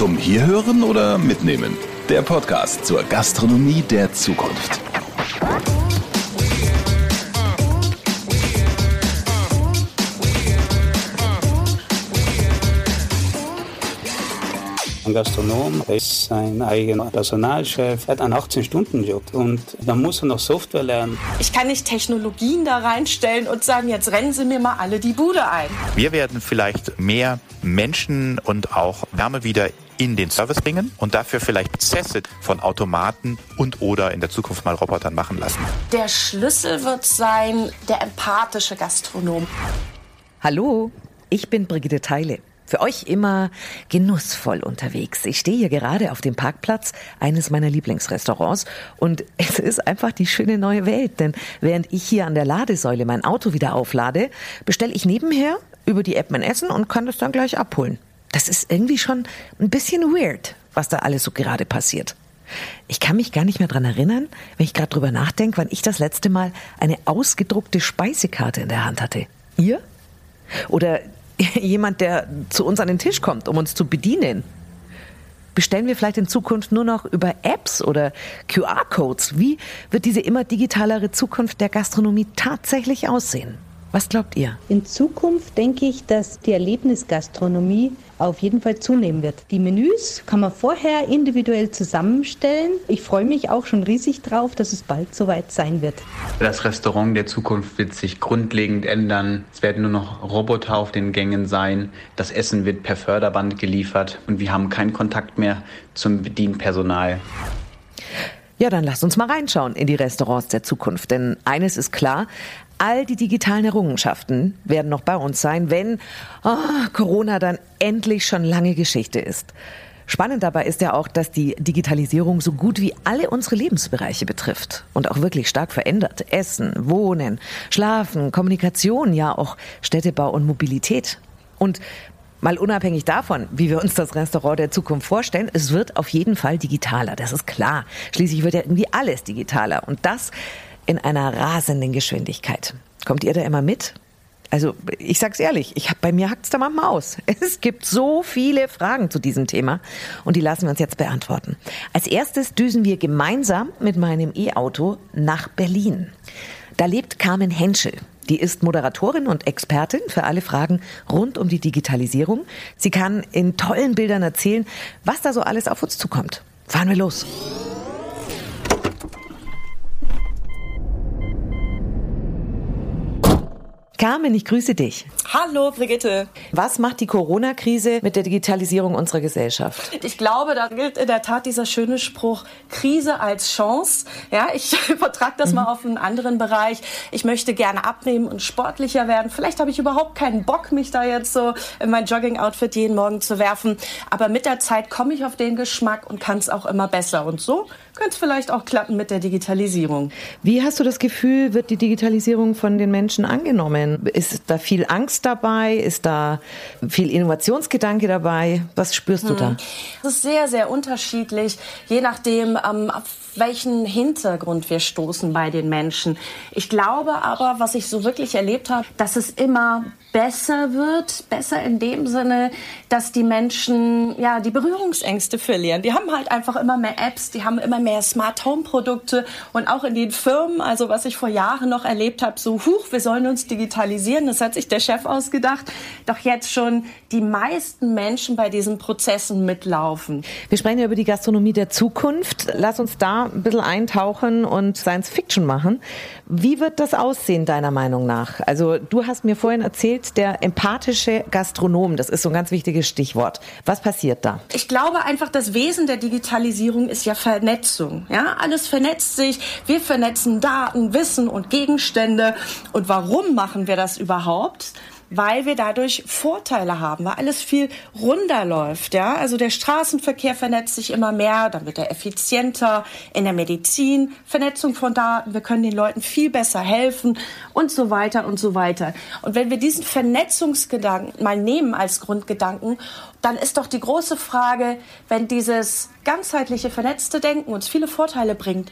Zum Hierhören oder Mitnehmen? Der Podcast zur Gastronomie der Zukunft. Ein Gastronom ist sein eigener Personalchef, hat einen 18-Stunden-Job und dann muss er noch Software lernen. Ich kann nicht Technologien da reinstellen und sagen, jetzt rennen Sie mir mal alle die Bude ein. Wir werden vielleicht mehr Menschen und auch Wärme wieder in den Service bringen und dafür vielleicht Prozesse von Automaten und oder in der Zukunft mal Robotern machen lassen. Der Schlüssel wird sein, der empathische Gastronom. Hallo, ich bin Brigitte Teile. Für euch immer genussvoll unterwegs. Ich stehe hier gerade auf dem Parkplatz eines meiner Lieblingsrestaurants und es ist einfach die schöne neue Welt, denn während ich hier an der Ladesäule mein Auto wieder auflade, bestelle ich nebenher über die App mein Essen und kann das dann gleich abholen. Das ist irgendwie schon ein bisschen weird, was da alles so gerade passiert. Ich kann mich gar nicht mehr dran erinnern, wenn ich gerade drüber nachdenke, wann ich das letzte Mal eine ausgedruckte Speisekarte in der Hand hatte. Ihr? Oder jemand, der zu uns an den Tisch kommt, um uns zu bedienen? Bestellen wir vielleicht in Zukunft nur noch über Apps oder QR-Codes? Wie wird diese immer digitalere Zukunft der Gastronomie tatsächlich aussehen? Was glaubt ihr? In Zukunft denke ich, dass die Erlebnisgastronomie auf jeden Fall zunehmen wird. Die Menüs kann man vorher individuell zusammenstellen. Ich freue mich auch schon riesig drauf, dass es bald soweit sein wird. Das Restaurant der Zukunft wird sich grundlegend ändern. Es werden nur noch Roboter auf den Gängen sein. Das Essen wird per Förderband geliefert und wir haben keinen Kontakt mehr zum Bedienpersonal. Ja, dann lasst uns mal reinschauen in die Restaurants der Zukunft. Denn eines ist klar, all die digitalen Errungenschaften werden noch bei uns sein, wenn oh, Corona dann endlich schon lange Geschichte ist. Spannend dabei ist ja auch, dass die Digitalisierung so gut wie alle unsere Lebensbereiche betrifft und auch wirklich stark verändert. Essen, Wohnen, Schlafen, Kommunikation, ja auch Städtebau und Mobilität. Und mal unabhängig davon, wie wir uns das Restaurant der Zukunft vorstellen, es wird auf jeden Fall digitaler, das ist klar. Schließlich wird ja irgendwie alles digitaler und das in einer rasenden Geschwindigkeit. Kommt ihr da immer mit? Also ich sag's ehrlich, ich hab, bei mir hackt's da manchmal aus. Es gibt so viele Fragen zu diesem Thema und die lassen wir uns jetzt beantworten. Als erstes düsen wir gemeinsam mit meinem E-Auto nach Berlin. Da lebt Carmen Henschel. Die ist Moderatorin und Expertin für alle Fragen rund um die Digitalisierung. Sie kann in tollen Bildern erzählen, was da so alles auf uns zukommt. Fahren wir los. Carmen, ich grüße dich. Hallo, Brigitte. Was macht die Corona-Krise mit der Digitalisierung unserer Gesellschaft? Ich glaube, da gilt in der Tat dieser schöne Spruch, Krise als Chance. Ja, ich vertrage das mhm. mal auf einen anderen Bereich. Ich möchte gerne abnehmen und sportlicher werden. Vielleicht habe ich überhaupt keinen Bock, mich da jetzt so in mein Jogging-Outfit jeden Morgen zu werfen. Aber mit der Zeit komme ich auf den Geschmack und kann es auch immer besser. Und so könnte es vielleicht auch klappen mit der Digitalisierung. Wie hast du das Gefühl, wird die Digitalisierung von den Menschen angenommen? Ist da viel Angst dabei? Ist da viel Innovationsgedanke dabei? Was spürst du da? Es ist sehr, sehr unterschiedlich, je nachdem, ähm, welchen Hintergrund wir stoßen bei den Menschen. Ich glaube aber, was ich so wirklich erlebt habe, dass es immer besser wird, besser in dem Sinne, dass die Menschen ja die Berührungsängste verlieren. Die haben halt einfach immer mehr Apps, die haben immer mehr Smart Home Produkte und auch in den Firmen, also was ich vor Jahren noch erlebt habe, so huch, wir sollen uns digitalisieren, das hat sich der Chef ausgedacht, doch jetzt schon die meisten Menschen bei diesen Prozessen mitlaufen. Wir sprechen ja über die Gastronomie der Zukunft. Lass uns da ein bisschen eintauchen und Science Fiction machen. Wie wird das aussehen deiner Meinung nach? Also du hast mir vorhin erzählt, der empathische Gastronom. Das ist so ein ganz wichtiges Stichwort. Was passiert da? Ich glaube einfach, das Wesen der Digitalisierung ist ja Vernetzung. Ja, alles vernetzt sich. Wir vernetzen Daten, Wissen und Gegenstände. Und warum machen wir das überhaupt? Weil wir dadurch Vorteile haben, weil alles viel runder läuft. Ja? Also der Straßenverkehr vernetzt sich immer mehr, dann wird er effizienter. In der Medizin, Vernetzung von Daten, wir können den Leuten viel besser helfen und so weiter und so weiter. Und wenn wir diesen Vernetzungsgedanken mal nehmen als Grundgedanken, dann ist doch die große Frage, wenn dieses ganzheitliche, vernetzte Denken uns viele Vorteile bringt,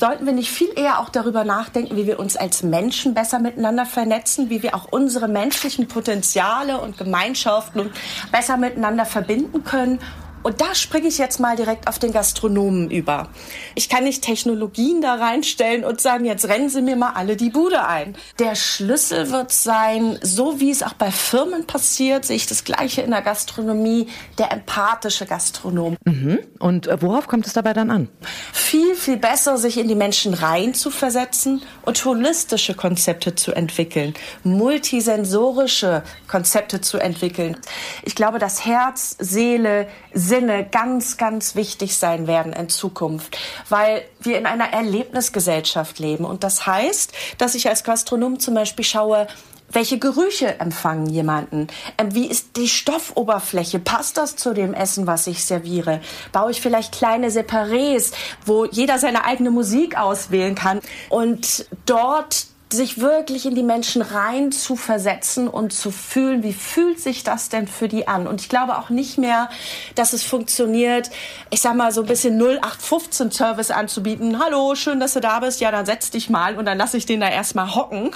sollten wir nicht viel eher auch darüber nachdenken, wie wir uns als Menschen besser miteinander vernetzen, wie wir auch unsere menschlichen Potenziale und Gemeinschaften besser miteinander verbinden können Und da springe ich jetzt mal direkt auf den Gastronomen über. Ich kann nicht Technologien da reinstellen und sagen, jetzt rennen Sie mir mal alle die Bude ein. Der Schlüssel wird sein, so wie es auch bei Firmen passiert, sehe ich das Gleiche in der Gastronomie, der empathische Gastronom. Mhm. Und äh, worauf kommt es dabei dann an? Viel, viel besser, sich in die Menschen rein zu versetzen und holistische Konzepte zu entwickeln, multisensorische Konzepte zu entwickeln. Ich glaube, dass Herz, Seele, Sinne ganz, ganz wichtig sein werden in Zukunft, weil wir in einer Erlebnisgesellschaft leben. Und das heißt, dass ich als Gastronom zum Beispiel schaue, welche Gerüche empfangen jemanden? Ähm, wie ist die Stoffoberfläche? Passt das zu dem Essen, was ich serviere? Baue ich vielleicht kleine Separés, wo jeder seine eigene Musik auswählen kann und dort sich wirklich in die Menschen rein zu versetzen und zu fühlen, wie fühlt sich das denn für die an? Und ich glaube auch nicht mehr, dass es funktioniert, ich sag mal so ein bisschen 0815 Service anzubieten. Hallo, schön, dass du da bist. Ja, dann setz dich mal und dann lasse ich den da erstmal hocken.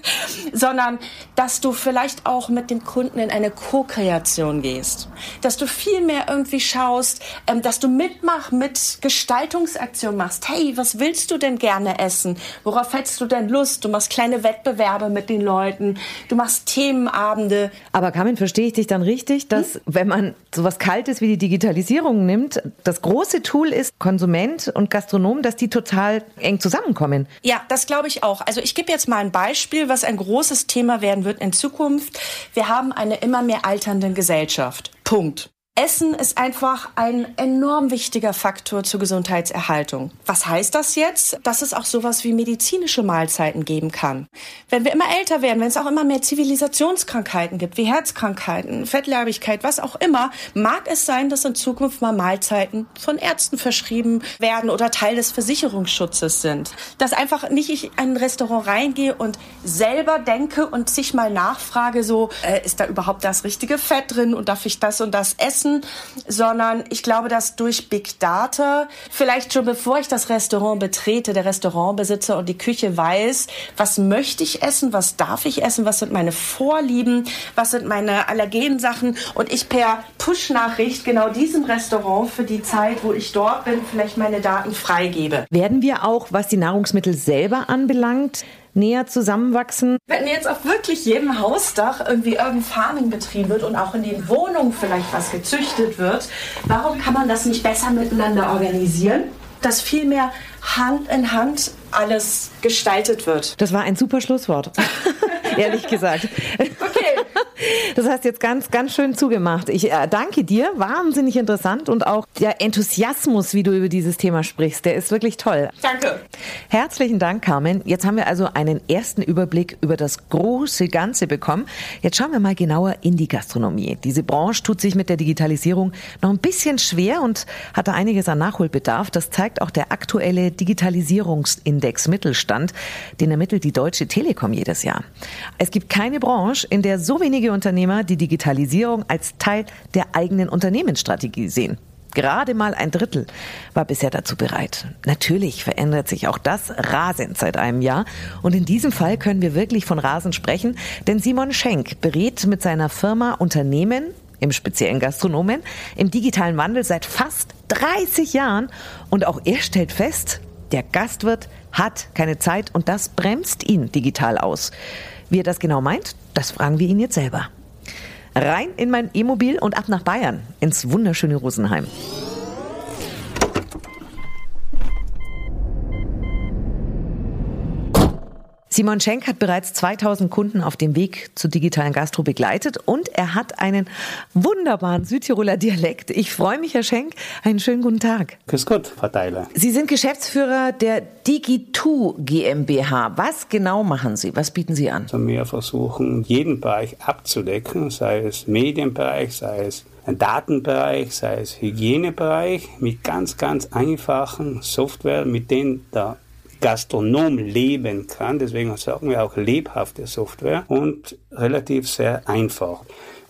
Sondern, dass du vielleicht auch mit dem Kunden in eine Co-Kreation gehst. Dass du viel mehr irgendwie schaust, ähm, dass du mitmach mit Gestaltungsaktion machst. Hey, was willst du denn gerne essen? Worauf hättest du denn Lust? Du machst kleine Wettbewerbe mit den Leuten, du machst Themenabende. Aber Carmen, verstehe ich dich dann richtig, dass hm? wenn man sowas Kaltes wie die Digitalisierung nimmt, das große Tool ist Konsument und Gastronom, dass die total eng zusammenkommen? Ja, das glaube ich auch. Also ich gebe jetzt mal ein Beispiel, was ein großes Thema werden wird in Zukunft. Wir haben eine immer mehr alternde Gesellschaft. Punkt. Essen ist einfach ein enorm wichtiger Faktor zur Gesundheitserhaltung. Was heißt das jetzt? Dass es auch sowas wie medizinische Mahlzeiten geben kann. Wenn wir immer älter werden, wenn es auch immer mehr Zivilisationskrankheiten gibt, wie Herzkrankheiten, Fettleibigkeit, was auch immer, mag es sein, dass in Zukunft mal Mahlzeiten von Ärzten verschrieben werden oder Teil des Versicherungsschutzes sind. Dass einfach nicht ich in ein Restaurant reingehe und selber denke und sich mal nachfrage, so, äh, ist da überhaupt das richtige Fett drin und darf ich das und das essen? Essen, sondern ich glaube, dass durch Big Data vielleicht schon bevor ich das Restaurant betrete, der Restaurantbesitzer und die Küche weiß, was möchte ich essen, was darf ich essen, was sind meine Vorlieben, was sind meine Allergensachen und ich per Push-Nachricht genau diesem Restaurant für die Zeit, wo ich dort bin, vielleicht meine Daten freigebe. Werden wir auch, was die Nahrungsmittel selber anbelangt, näher zusammenwachsen. Wenn jetzt auf wirklich jedem Hausdach irgendwie Urban Farming betrieben wird und auch in den Wohnungen vielleicht was gezüchtet wird, warum kann man das nicht besser miteinander organisieren? Dass viel mehr Hand in Hand alles gestaltet wird. Das war ein super Schlusswort. Ehrlich gesagt. Okay. Das hast jetzt ganz, ganz schön zugemacht. Ich äh, danke dir. Wahnsinnig interessant und auch der Enthusiasmus, wie du über dieses Thema sprichst, der ist wirklich toll. Danke. Herzlichen Dank, Carmen. Jetzt haben wir also einen ersten Überblick über das große Ganze bekommen. Jetzt schauen wir mal genauer in die Gastronomie. Diese Branche tut sich mit der Digitalisierung noch ein bisschen schwer und hat da einiges an Nachholbedarf. Das zeigt auch der aktuelle Digitalisierungsindex Mittelstand, den ermittelt die Deutsche Telekom jedes Jahr. Es gibt keine Branche, in der so wenige Unternehmer die Digitalisierung als Teil der eigenen Unternehmensstrategie sehen. Gerade mal ein Drittel war bisher dazu bereit. Natürlich verändert sich auch das rasend seit einem Jahr. Und in diesem Fall können wir wirklich von rasend sprechen, denn Simon Schenk berät mit seiner Firma Unternehmen, im speziellen Gastronomen, im digitalen Wandel seit fast 30 Jahren. Und auch er stellt fest, der Gastwirt hat keine Zeit und das bremst ihn digital aus. Wie er das genau meint, das fragen wir ihn jetzt selber. Rein in mein E-Mobil und ab nach Bayern, ins wunderschöne Rosenheim. Simon Schenk hat bereits 2000 Kunden auf dem Weg zur digitalen Gastro begleitet und er hat einen wunderbaren Südtiroler Dialekt. Ich freue mich, Herr Schenk. Einen schönen guten Tag. Grüß Gott, Verteiler. Sie sind Geschäftsführer der Digitu GmbH. Was genau machen Sie? Was bieten Sie an? Also wir versuchen, jeden Bereich abzudecken, sei es Medienbereich, sei es ein Datenbereich, sei es Hygienebereich, mit ganz, ganz einfachen Software, mit denen der Gastronom leben kann. Deswegen sagen wir auch lebhafte Software und relativ sehr einfach.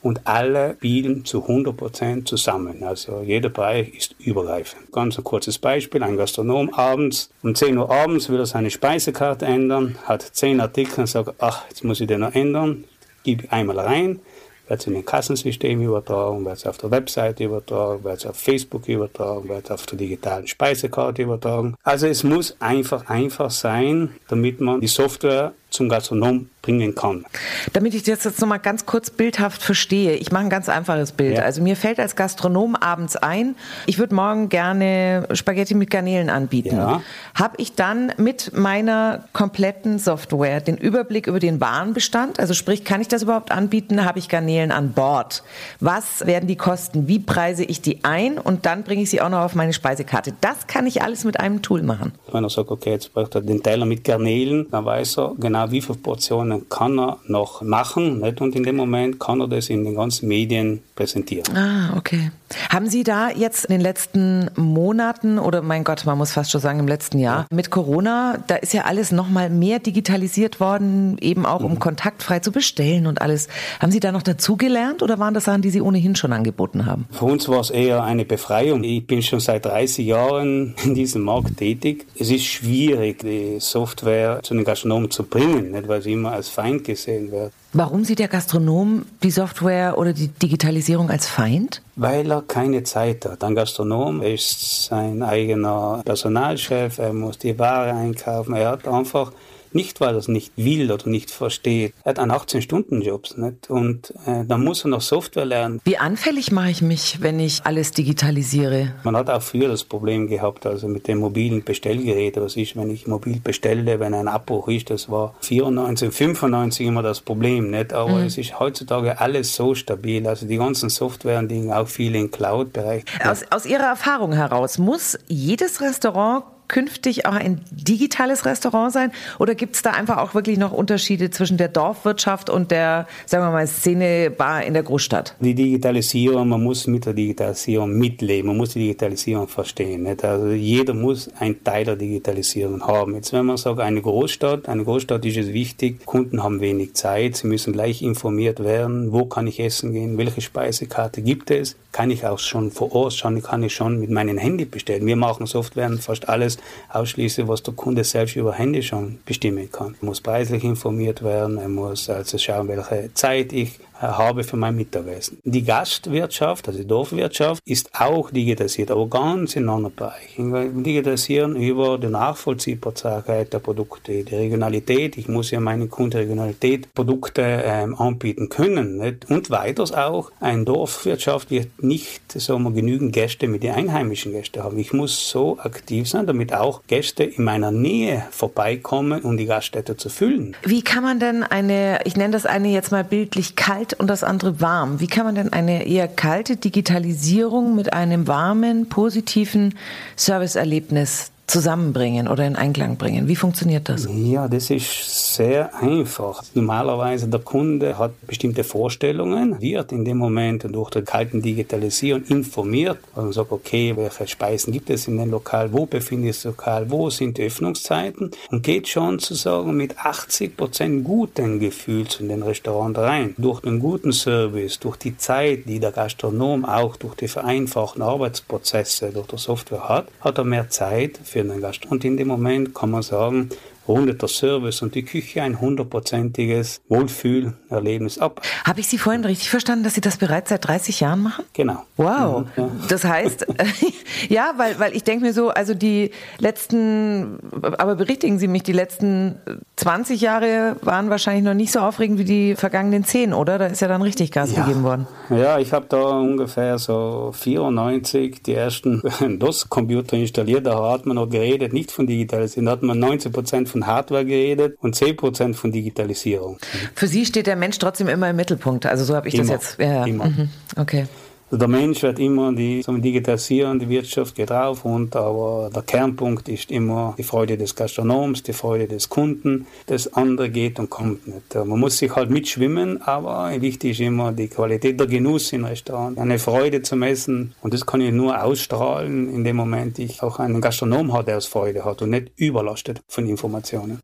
Und alle spielen zu 100% zusammen. Also jeder Bereich ist übergreifend. Ganz ein kurzes Beispiel. Ein Gastronom abends, um 10 Uhr abends will er seine Speisekarte ändern, hat 10 Artikel und sagt, ach, jetzt muss ich den noch ändern. Gib einmal rein, wird es in ein Kassensystem übertragen, wird es auf der Webseite übertragen, wird es auf Facebook übertragen, wird es auf der digitalen Speisekarte übertragen. Also es muss einfach einfach sein, damit man die Software zum Gastronom bringen kann. Damit ich das jetzt nochmal ganz kurz bildhaft verstehe, ich mache ein ganz einfaches Bild. Ja. Also mir fällt als Gastronom abends ein, ich würde morgen gerne Spaghetti mit Garnelen anbieten. Ja. Habe ich dann mit meiner kompletten Software den Überblick über den Warenbestand? Also sprich, kann ich das überhaupt anbieten? Habe ich Garnelen an Bord? Was werden die Kosten? Wie preise ich die ein? Und dann bringe ich sie auch noch auf meine Speisekarte. Das kann ich alles mit einem Tool machen. Wenn er sagt, okay, jetzt braucht er den Teller mit Garnelen, dann weiß er genau, wie viele Portionen kann er noch machen. Nicht? Und in dem Moment kann er das in den ganzen Medien präsentieren. Ah, okay. Haben Sie da jetzt in den letzten Monaten oder mein Gott, man muss fast schon sagen im letzten Jahr ja. mit Corona, da ist ja alles noch mal mehr digitalisiert worden, eben auch um mhm. kontaktfrei zu bestellen und alles. Haben Sie da noch dazugelernt oder waren das Sachen, die Sie ohnehin schon angeboten haben? Für uns war es eher eine Befreiung. Ich bin schon seit 30 Jahren in diesem Markt tätig. Es ist schwierig, die Software zu den Gastronomen zu bringen, nicht weil sie immer als Feind gesehen wird. Warum sieht der Gastronom die Software oder die Digitalisierung als Feind? Weil er keine Zeit hat. Ein Gastronom ist sein eigener Personalchef, er muss die Ware einkaufen, er hat einfach nicht, weil er es nicht will oder nicht versteht. Er hat einen 18-Stunden-Job nicht? und äh, dann muss er noch Software lernen. Wie anfällig mache ich mich, wenn ich alles digitalisiere? Man hat auch früher das Problem gehabt, also mit dem mobilen Bestellgerät. Was ist, wenn ich mobil bestelle, wenn ein Abbruch ist? Das war 94, 95 immer das Problem, nicht? Aber mhm. es ist heutzutage alles so stabil. Also die ganzen Software und Dinge, auch viel im Cloud-Bereich. Aus, aus Ihrer Erfahrung heraus muss jedes Restaurant künftig auch ein digitales Restaurant sein? Oder gibt es da einfach auch wirklich noch Unterschiede zwischen der Dorfwirtschaft und der, sagen wir mal, Szenebar in der Großstadt? Die Digitalisierung, man muss mit der Digitalisierung mitleben, man muss die Digitalisierung verstehen. Nicht? Also jeder muss einen Teil der Digitalisierung haben. Jetzt wenn man sagt, eine Großstadt, eine Großstadt ist es wichtig, Kunden haben wenig Zeit, sie müssen gleich informiert werden, wo kann ich essen gehen, welche Speisekarte gibt es, kann ich auch schon vor Ort schauen, kann ich schon mit meinem Handy bestellen. Wir machen Software fast alles ausschließe, was der Kunde selbst über Handy schon bestimmen kann. Er muss preislich informiert werden, er muss also schauen, welche Zeit ich habe für mein Mittagessen. Die Gastwirtschaft, also die Dorfwirtschaft, ist auch digitalisiert, aber ganz in anderen Bereichen. Digitalisieren über die Nachvollziehbarkeit der Produkte, die Regionalität. Ich muss ja meinen Kunden Regionalität Produkte ähm, anbieten können. Nicht? Und weiters auch, eine Dorfwirtschaft wird nicht so genügend Gäste mit den einheimischen Gästen haben. Ich muss so aktiv sein, damit auch Gäste in meiner Nähe vorbeikommen, um die Gaststätte zu füllen. Wie kann man denn eine, ich nenne das eine jetzt mal bildlich kalt und das andere warm. Wie kann man denn eine eher kalte Digitalisierung mit einem warmen, positiven Serviceerlebnis zusammenbringen oder in Einklang bringen? Wie funktioniert das? Ja, das ist sehr einfach. Normalerweise der Kunde hat bestimmte Vorstellungen, wird in dem Moment durch die kalten Digitalisierung informiert und sagt, okay, welche Speisen gibt es in dem Lokal, wo befindet sich das Lokal, wo sind die Öffnungszeiten und geht schon sozusagen mit 80 Prozent guten Gefühl zu den Restaurant rein. Durch den guten Service, durch die Zeit, die der Gastronom auch durch die vereinfachten Arbeitsprozesse, durch die Software hat, hat er mehr Zeit für den Gast. Und in dem Moment kann man sagen, rundet der Service und die Küche ein hundertprozentiges Wohlfühlerlebnis ab. Habe ich Sie vorhin richtig verstanden, dass Sie das bereits seit 30 Jahren machen? Genau. Wow. Mhm, ja. Das heißt, ja, weil, weil ich denke mir so, also die letzten, aber berichtigen Sie mich, die letzten 20 Jahre waren wahrscheinlich noch nicht so aufregend wie die vergangenen 10, oder? Da ist ja dann richtig Gas ja. gegeben worden. Ja, ich habe da ungefähr so 94 die ersten DOS-Computer installiert, da hat man noch geredet, nicht von Digitalisierung, da hat man 19 Prozent von Hardware geredet und 10% von Digitalisierung. Für Sie steht der Mensch trotzdem immer im Mittelpunkt. Also so habe ich immer, das jetzt. Ja, immer. Mhm. Okay. Der Mensch wird immer die so digitalisieren, die Wirtschaft geht rauf und aber der Kernpunkt ist immer die Freude des Gastronoms, die Freude des Kunden. Das andere geht und kommt nicht. Man muss sich halt mitschwimmen, aber wichtig ist immer die Qualität, der Genuss im Restaurant, eine Freude zum Essen und das kann ich nur ausstrahlen in dem Moment, ich auch einen Gastronom habe, der es Freude hat und nicht überlastet von Informationen.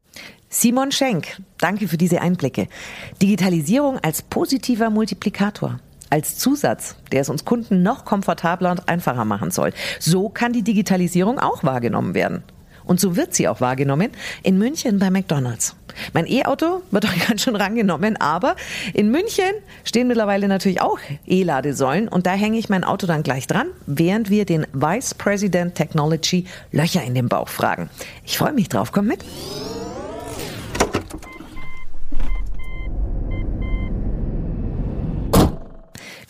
Simon Schenk, danke für diese Einblicke. Digitalisierung als positiver Multiplikator als Zusatz, der es uns Kunden noch komfortabler und einfacher machen soll. So kann die Digitalisierung auch wahrgenommen werden. Und so wird sie auch wahrgenommen. In München bei McDonald's. Mein E-Auto wird auch ganz schön rangenommen, aber in München stehen mittlerweile natürlich auch E-Ladesäulen und da hänge ich mein Auto dann gleich dran, während wir den Vice President Technology Löcher in den Bauch fragen. Ich freue mich drauf, komm mit.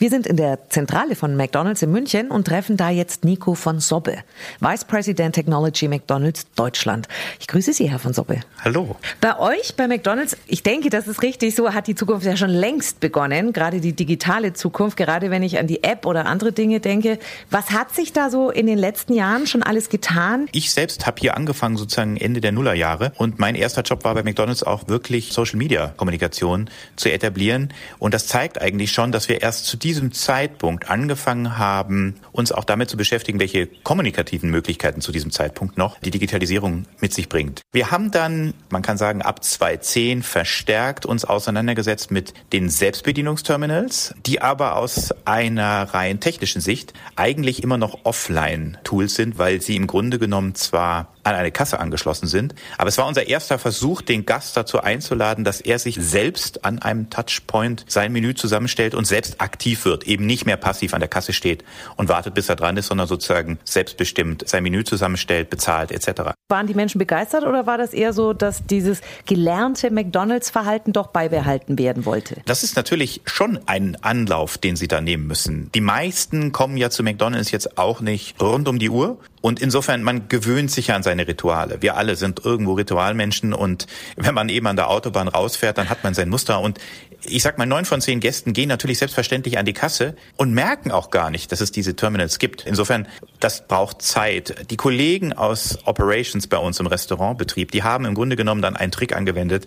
Wir sind in der Zentrale von McDonald's in München und treffen da jetzt Nico von Sobbe, Vice President Technology McDonald's Deutschland. Ich grüße Sie, Herr von Sobbe. Hallo. Bei euch, bei McDonald's, ich denke, das ist richtig, so hat die Zukunft ja schon längst begonnen, gerade die digitale Zukunft, gerade wenn ich an die App oder andere Dinge denke. Was hat sich da so in den letzten Jahren schon alles getan? Ich selbst habe hier angefangen sozusagen Ende der Nullerjahre und mein erster Job war bei McDonald's auch wirklich Social Media Kommunikation zu etablieren und das zeigt eigentlich schon, dass wir erst zu diesem Zeitpunkt angefangen haben, uns auch damit zu beschäftigen, welche kommunikativen Möglichkeiten zu diesem Zeitpunkt noch die Digitalisierung mit sich bringt. Wir haben dann, man kann sagen, ab 2010 verstärkt uns auseinandergesetzt mit den Selbstbedienungsterminals, die aber aus einer rein technischen Sicht eigentlich immer noch Offline-Tools sind, weil sie im Grunde genommen zwar an eine Kasse angeschlossen sind. Aber es war unser erster Versuch, den Gast dazu einzuladen, dass er sich selbst an einem Touchpoint sein Menü zusammenstellt und selbst aktiv wird, eben nicht mehr passiv an der Kasse steht und wartet, bis er dran ist, sondern sozusagen selbstbestimmt sein Menü zusammenstellt, bezahlt etc. Waren die Menschen begeistert oder war das eher so, dass dieses gelernte McDonalds-Verhalten doch beibehalten werden wollte? Das ist natürlich schon ein Anlauf, den Sie da nehmen müssen. Die meisten kommen ja zu McDonalds jetzt auch nicht rund um die Uhr. Und insofern, man gewöhnt sich ja an seine Rituale. Wir alle sind irgendwo Ritualmenschen und wenn man eben an der Autobahn rausfährt, dann hat man sein Muster. Und ich sag mal, neun von zehn Gästen gehen natürlich selbstverständlich an die Kasse und merken auch gar nicht, dass es diese Terminals gibt. Insofern, das braucht Zeit. Die Kollegen aus Operations bei uns im Restaurantbetrieb, die haben im Grunde genommen dann einen Trick angewendet,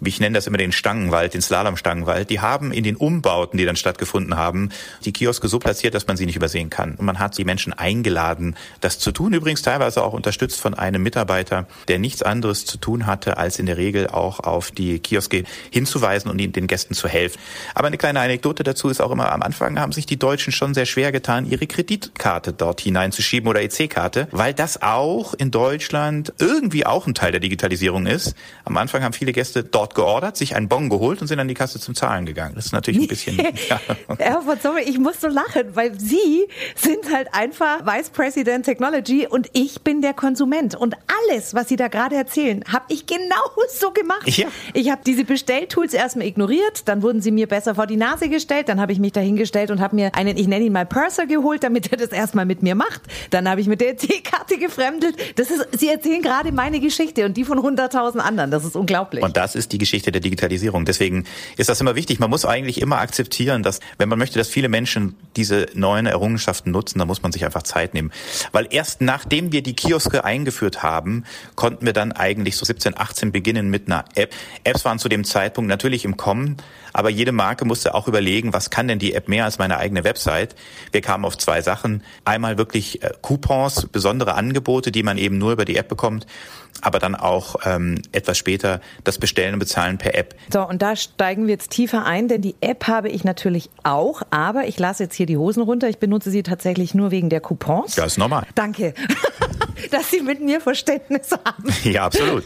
wie ich nenne das immer den Stangenwald, den Slalomstangenwald. Die haben in den Umbauten, die dann stattgefunden haben, die Kioske so platziert, dass man sie nicht übersehen kann. Und man hat die Menschen eingeladen, das zu tun. Übrigens teilweise auch unterstützt von einem Mitarbeiter, der nichts anderes zu tun hatte, als in der Regel auch auf die Kioske hinzuweisen und den Gästen zu helfen. Aber eine kleine Anekdote dazu ist auch immer, am Anfang haben sich die Deutschen schon sehr schwer getan, ihre Kreditkarte dort hineinzuschieben oder EC-Karte, weil das auch in Deutschland irgendwie auch ein Teil der Digitalisierung ist. Am Anfang haben viele Gäste dort geordert, sich einen Bon geholt und sind an die Kasse zum Zahlen gegangen. Das ist natürlich ein bisschen... ja. Herr von Sommer, ich muss so lachen, weil Sie sind halt einfach Vice President Technology und ich bin der Konsument. Und alles, was Sie da gerade erzählen, habe ich genau so gemacht. Ja. Ich habe diese Bestelltools erstmal ignoriert, dann wurden sie mir besser vor die Nase gestellt, dann habe ich mich dahingestellt und habe mir einen, ich nenne ihn mal Purser geholt, damit er das erstmal mit mir macht. Dann habe ich mit der EC-Karte gefremdelt. Das ist, Sie erzählen gerade meine Geschichte und die von 100.000 anderen. Das ist unglaublich. Und das ist die Geschichte der Digitalisierung. Deswegen ist das immer wichtig. Man muss eigentlich immer akzeptieren, dass, wenn man möchte, dass viele Menschen diese neuen Errungenschaften nutzen, dann muss man sich einfach Zeit nehmen. Weil erst nachdem wir die Kioske eingeführt haben, konnten wir dann eigentlich so 17, 18 beginnen mit einer App. Apps waren zu dem Zeitpunkt natürlich im Kommen, aber jede Marke musste auch überlegen, was kann denn die App mehr als meine eigene Website? Wir kamen auf zwei Sachen. Einmal wirklich äh, Coupons, besondere Angebote, die man eben nur über die App bekommt aber dann auch ähm, etwas später das Bestellen und Bezahlen per App. So, und da steigen wir jetzt tiefer ein, denn die App habe ich natürlich auch, aber ich lasse jetzt hier die Hosen runter. Ich benutze sie tatsächlich nur wegen der Coupons. Ja, ist normal. Danke, dass Sie mit mir Verständnis haben. Ja, absolut.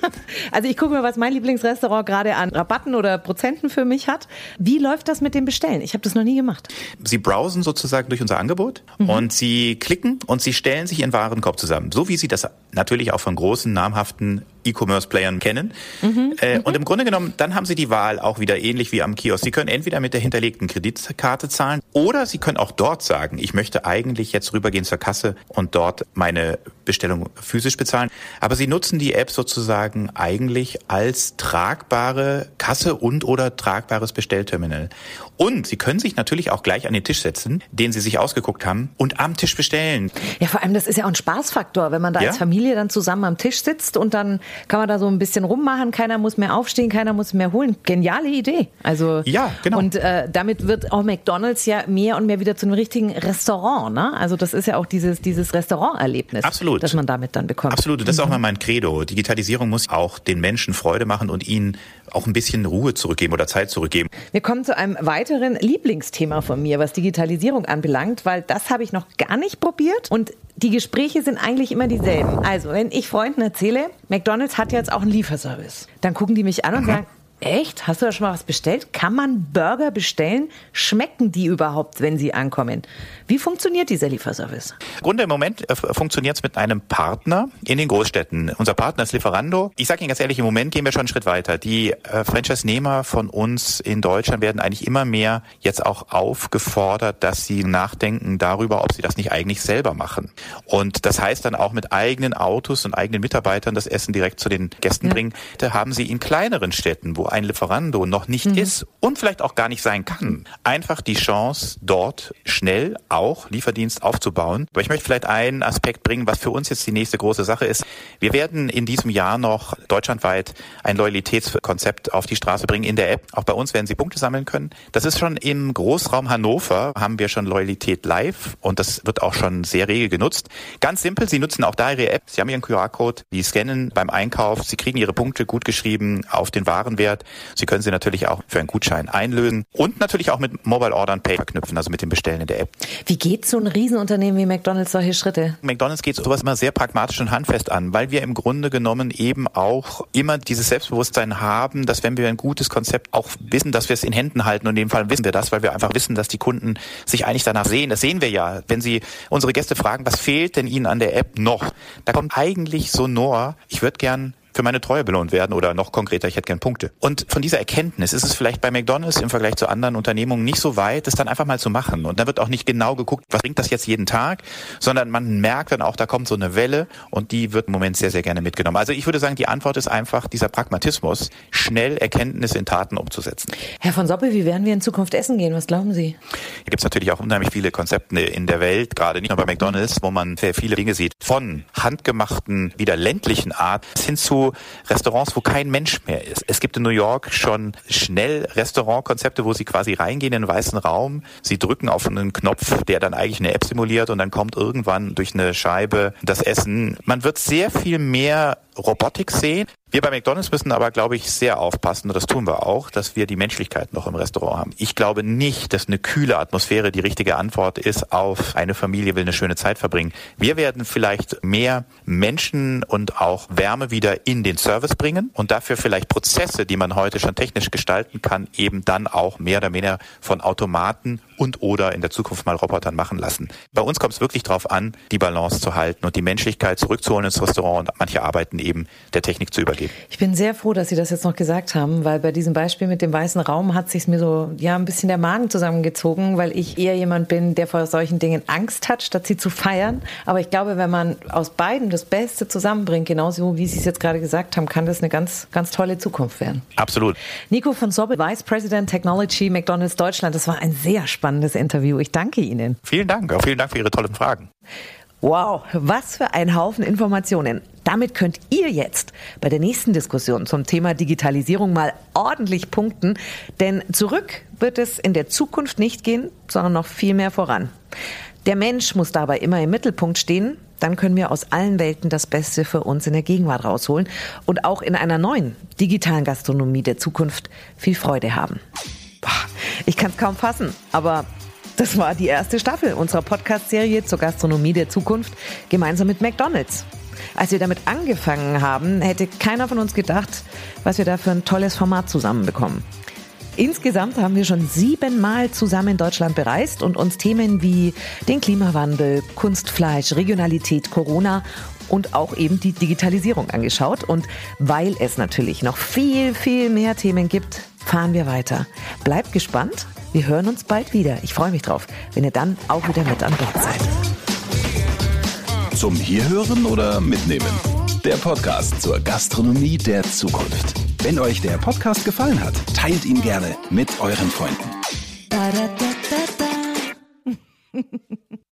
Also ich gucke mir, was mein Lieblingsrestaurant gerade an Rabatten oder Prozenten für mich hat. Wie läuft das mit dem Bestellen? Ich habe das noch nie gemacht. Sie browsen sozusagen durch unser Angebot mhm. und Sie klicken und Sie stellen sich Ihren Warenkorb zusammen, so wie Sie das natürlich auch von großen, namhaften Weihnachten E-Commerce-Playern kennen. Mhm. Äh, und im Grunde genommen, dann haben Sie die Wahl auch wieder ähnlich wie am Kiosk. Sie können entweder mit der hinterlegten Kreditkarte zahlen oder Sie können auch dort sagen, ich möchte eigentlich jetzt rübergehen zur Kasse und dort meine Bestellung physisch bezahlen. Aber Sie nutzen die App sozusagen eigentlich als tragbare Kasse und oder tragbares Bestellterminal. Und Sie können sich natürlich auch gleich an den Tisch setzen, den Sie sich ausgeguckt haben und am Tisch bestellen. Ja, vor allem, das ist ja auch ein Spaßfaktor, wenn man da ja? als Familie dann zusammen am Tisch sitzt und dann kann man da so ein bisschen rummachen. Keiner muss mehr aufstehen, keiner muss mehr holen. Geniale Idee. Also ja, genau. Und äh, damit wird auch McDonald's ja mehr und mehr wieder zu einem richtigen Restaurant. Ne? Also das ist ja auch dieses dieses Restauranterlebnis, Absolut. das man damit dann bekommt. Absolut. Und das ist auch mal mein Credo. Digitalisierung muss auch den Menschen Freude machen und ihnen auch ein bisschen Ruhe zurückgeben oder Zeit zurückgeben. Wir kommen zu einem weiteren Lieblingsthema von mir, was Digitalisierung anbelangt, weil das habe ich noch gar nicht probiert und die Gespräche sind eigentlich immer dieselben. Also, wenn ich Freunden erzähle, McDonald's hat jetzt auch einen Lieferservice, dann gucken die mich an und sagen, Echt? Hast du da schon mal was bestellt? Kann man Burger bestellen? Schmecken die überhaupt, wenn sie ankommen? Wie funktioniert dieser Lieferservice? Im Grunde im Moment äh, funktioniert es mit einem Partner in den Großstädten. Unser Partner ist Lieferando. Ich sage Ihnen ganz ehrlich, im Moment gehen wir schon einen Schritt weiter. Die äh, Franchise-Nehmer von uns in Deutschland werden eigentlich immer mehr jetzt auch aufgefordert, dass sie nachdenken darüber, ob sie das nicht eigentlich selber machen. Und das heißt dann auch mit eigenen Autos und eigenen Mitarbeitern das Essen direkt zu den Gästen ja. bringen. Da haben sie in kleineren Städten, wo ein Lieferando noch nicht mhm. ist und vielleicht auch gar nicht sein kann, einfach die Chance, dort schnell auch Lieferdienst aufzubauen. Aber ich möchte vielleicht einen Aspekt bringen, was für uns jetzt die nächste große Sache ist. Wir werden in diesem Jahr noch deutschlandweit ein Loyalitätskonzept auf die Straße bringen in der App. Auch bei uns werden Sie Punkte sammeln können. Das ist schon im Großraum Hannover, haben wir schon Loyalität live und das wird auch schon sehr rege genutzt. Ganz simpel, Sie nutzen auch da Ihre App. Sie haben Ihren QR-Code, Sie scannen beim Einkauf, Sie kriegen Ihre Punkte gut geschrieben auf den Warenwert Möglichkeit. Sie können sie natürlich auch für einen Gutschein einlösen und natürlich auch mit Mobile Order and Pay verknüpfen, also mit dem Bestellen in der App. Wie geht so ein Riesenunternehmen wie McDonald's solche Schritte? McDonald's geht sowas immer sehr pragmatisch und handfest an, weil wir im Grunde genommen eben auch immer dieses Selbstbewusstsein haben, dass wenn wir ein gutes Konzept auch wissen, dass wir es in Händen halten und in dem Fall wissen wir das, weil wir einfach wissen, dass die Kunden sich eigentlich danach sehen. Das sehen wir ja, wenn sie unsere Gäste fragen, was fehlt denn ihnen an der App noch? Da kommt eigentlich so Sonor, ich würde gern für meine Treue belohnt werden oder noch konkreter, ich hätte gern Punkte. Und von dieser Erkenntnis ist es vielleicht bei McDonald's im Vergleich zu anderen Unternehmungen nicht so weit, das dann einfach mal zu machen. Und da wird auch nicht genau geguckt, was bringt das jetzt jeden Tag, sondern man merkt dann auch, da kommt so eine Welle und die wird im Moment sehr, sehr gerne mitgenommen. Also ich würde sagen, die Antwort ist einfach dieser Pragmatismus, schnell Erkenntnisse in Taten umzusetzen. Herr von Soppe, wie werden wir in Zukunft essen gehen? Was glauben Sie? Hier gibt es natürlich auch unheimlich viele Konzepte in der Welt, gerade nicht nur bei McDonald's, wo man sehr viele Dinge sieht. Von handgemachten, wieder ländlichen Art hin zu Restaurants, wo kein Mensch mehr ist. Es gibt in New York schon schnell Restaurantkonzepte, wo sie quasi reingehen in einen weißen Raum, sie drücken auf einen Knopf, der dann eigentlich eine App simuliert und dann kommt irgendwann durch eine Scheibe das Essen. Man wird sehr viel mehr Robotik sehen. Wir bei McDonald's müssen aber, glaube ich, sehr aufpassen, und das tun wir auch, dass wir die Menschlichkeit noch im Restaurant haben. Ich glaube nicht, dass eine kühle Atmosphäre die richtige Antwort ist auf eine Familie will eine schöne Zeit verbringen. Wir werden vielleicht mehr Menschen und auch Wärme wieder in den Service bringen und dafür vielleicht Prozesse, die man heute schon technisch gestalten kann, eben dann auch mehr oder weniger von Automaten und oder in der Zukunft mal Robotern machen lassen. Bei uns kommt es wirklich darauf an, die Balance zu halten und die Menschlichkeit zurückzuholen ins Restaurant und manche Arbeiten eben der Technik zu übergeben. Ich bin sehr froh, dass Sie das jetzt noch gesagt haben, weil bei diesem Beispiel mit dem weißen Raum hat sich mir so ja ein bisschen der Magen zusammengezogen, weil ich eher jemand bin, der vor solchen Dingen Angst hat, statt sie zu feiern. Aber ich glaube, wenn man aus beiden das Beste zusammenbringt, genauso wie Sie es jetzt gerade gesagt haben, kann das eine ganz, ganz tolle Zukunft werden. Absolut. Nico von Sobel, Vice President Technology McDonald's Deutschland. Das war ein sehr spannendes Interview. Ich danke Ihnen. Vielen Dank. Auch vielen Dank für Ihre tollen Fragen. Wow, was für ein Haufen Informationen. Damit könnt ihr jetzt bei der nächsten Diskussion zum Thema Digitalisierung mal ordentlich punkten, denn zurück wird es in der Zukunft nicht gehen, sondern noch viel mehr voran. Der Mensch muss dabei immer im Mittelpunkt stehen, dann können wir aus allen Welten das Beste für uns in der Gegenwart rausholen und auch in einer neuen digitalen Gastronomie der Zukunft viel Freude haben. Ich kann es kaum fassen, aber das war die erste Staffel unserer Podcast-Serie zur Gastronomie der Zukunft gemeinsam mit McDonald's. Als wir damit angefangen haben, hätte keiner von uns gedacht, was wir da für ein tolles Format zusammenbekommen. Insgesamt haben wir schon siebenmal zusammen Deutschland bereist und uns Themen wie den Klimawandel, Kunstfleisch, Regionalität, Corona und auch eben die Digitalisierung angeschaut. Und weil es natürlich noch viel, viel mehr Themen gibt, fahren wir weiter. Bleibt gespannt. Wir hören uns bald wieder. Ich freue mich drauf, wenn ihr dann auch wieder mit an Bord seid. Zum Hierhören oder Mitnehmen? Der Podcast zur Gastronomie der Zukunft. Wenn euch der Podcast gefallen hat, teilt ihn gerne mit euren Freunden.